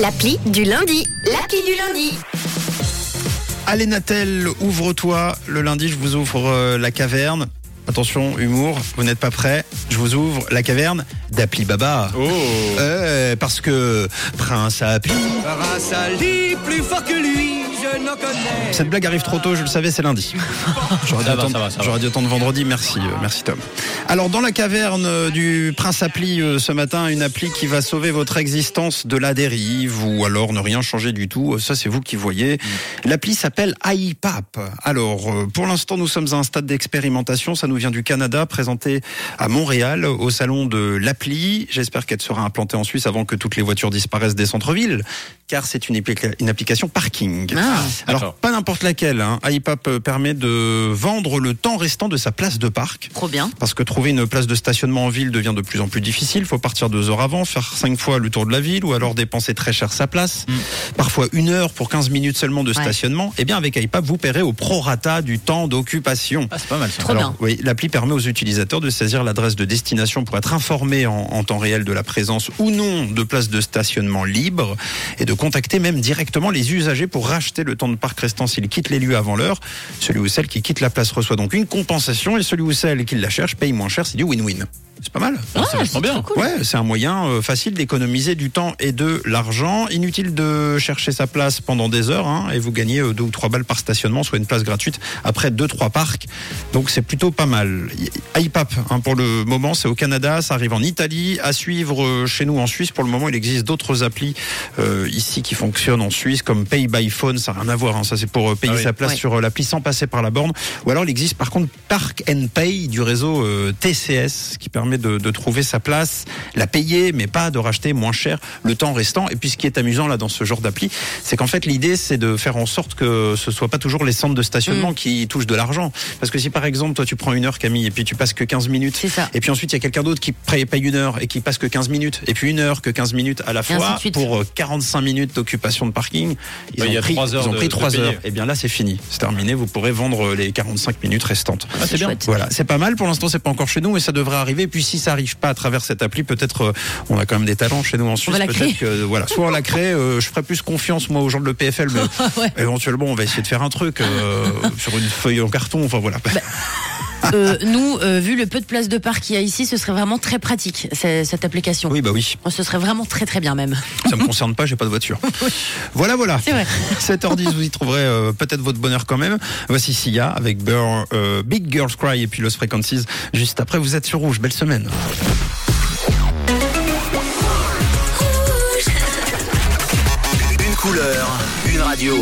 L'appli du lundi. L'appli du lundi. Allez Natel, ouvre-toi. Le lundi, je vous ouvre euh, la caverne. Attention, humour, vous n'êtes pas prêts. Je vous ouvre la caverne d'Appli Baba. Oh Euh, parce que Prince Appli. À lui, plus fort que lui, je n'en connais. Cette blague arrive trop tôt, je le savais, c'est lundi. J'aurais dû, attendre- vendredi. Merci, euh, merci Tom. Alors, dans la caverne euh, du Prince Appli euh, ce matin, une appli qui va sauver votre existence de la dérive ou alors ne rien changer du tout. Ça, c'est vous qui voyez. L'appli s'appelle iPap. Alors, euh, pour l'instant, nous sommes à un stade d'expérimentation. Ça nous vient du Canada, présenté à Montréal au salon de l'appli. J'espère qu'elle sera implantée en Suisse avant que toutes les voitures disparaissent des centres-villes, car c'est une, appli- une application parking. Ah. Alors, pas n'importe laquelle. Hein. iPap permet de vendre le temps restant de sa place de parc. Trop bien. Parce que trouver une place de stationnement en ville devient de plus en plus difficile. Il faut partir deux heures avant, faire cinq fois le tour de la ville ou alors dépenser très cher sa place. Parfois une heure pour 15 minutes seulement de stationnement. Eh bien, avec iPap, vous paierez au prorata du temps d'occupation. Ah, c'est pas mal ça. Trop bien. Oui, l'appli permet aux utilisateurs de saisir l'adresse de destination pour être informés en, en temps réel de la présence ou non de places de stationnement libres et de contacter même directement les usagers pour racheter le temps de parc restant s'ils quittent les lieux avant l'heure. Celui ou celle qui quitte la place reçoit donc une compensation et celui ou celle qui la cherche paye moins cher. C'est du win-win. C'est pas mal. Ah, c'est vachement bien. cool. Ouais, c'est un moyen euh, facile d'économiser du temps et de l'argent. Inutile de chercher sa place pendant des heures hein, et vous gagnez euh, deux ou trois balles par stationnement, soit une place gratuite après deux trois parcs. Donc c'est plutôt pas mal. iPap hein, pour le moment, c'est au Canada, ça arrive en Italie, à suivre euh, chez nous en Suisse. Pour le moment, il existe d'autres applis euh, ici qui fonctionnent en Suisse, comme Pay by Phone. Ça n'a rien à voir. hein. Ça c'est pour payer Ah oui. sa place Ouais. sur l'appli sans passer par la borne. Ou alors il existe par contre Park and Pay du réseau TCS qui permet de, de trouver sa place, la payer, mais pas de racheter moins cher le temps restant. Et puis ce qui est amusant là dans ce genre d'appli, c'est qu'en fait l'idée c'est de faire en sorte que ce soit pas toujours les centres de Mm. stationnement qui touchent de l'argent. Parce que si par exemple toi tu prends une heure Camille et puis tu passes que 15 minutes, et puis ensuite il y a quelqu'un d'autre qui paye une heure et qui passe que 15 minutes, et puis une heure que 15 minutes à la fois pour euh, 45 minutes d'occupation de parking, ils Ouais, il y ont a pris, trois heures ils ont de- pris de trois payer. heures. Et bien là c'est fini, c'est terminé. Vous pourrez vendre les 45 minutes restantes. Ah, c'est bien. chouette. Voilà, c'est pas mal. Pour l'instant, c'est pas encore chez nous, mais ça devrait arriver. Puis si ça arrive pas à travers cette appli, peut-être euh, on a quand même des talents chez nous en Suisse. Peut-être que voilà, soit on la crée. euh, je ferai plus confiance moi aux gens de l'EPFL, mais Ouais. éventuellement on va essayer de faire un truc euh, sur une feuille en carton. Enfin voilà. Euh, nous, euh, vu le peu de place de parc qu'il y a ici, ce serait vraiment très pratique, cette application. Oui, bah oui. Ce serait vraiment très très bien même. Ça me concerne pas, j'ai pas de voiture. Voilà, voilà. C'est vrai. 7h10, vous y trouverez euh, peut-être votre bonheur quand même. Voici Sia avec Burr, euh, Big Girls Cry et puis Los Frequencies. Juste après, vous êtes sur Rouge. Belle semaine. Une couleur, une radio.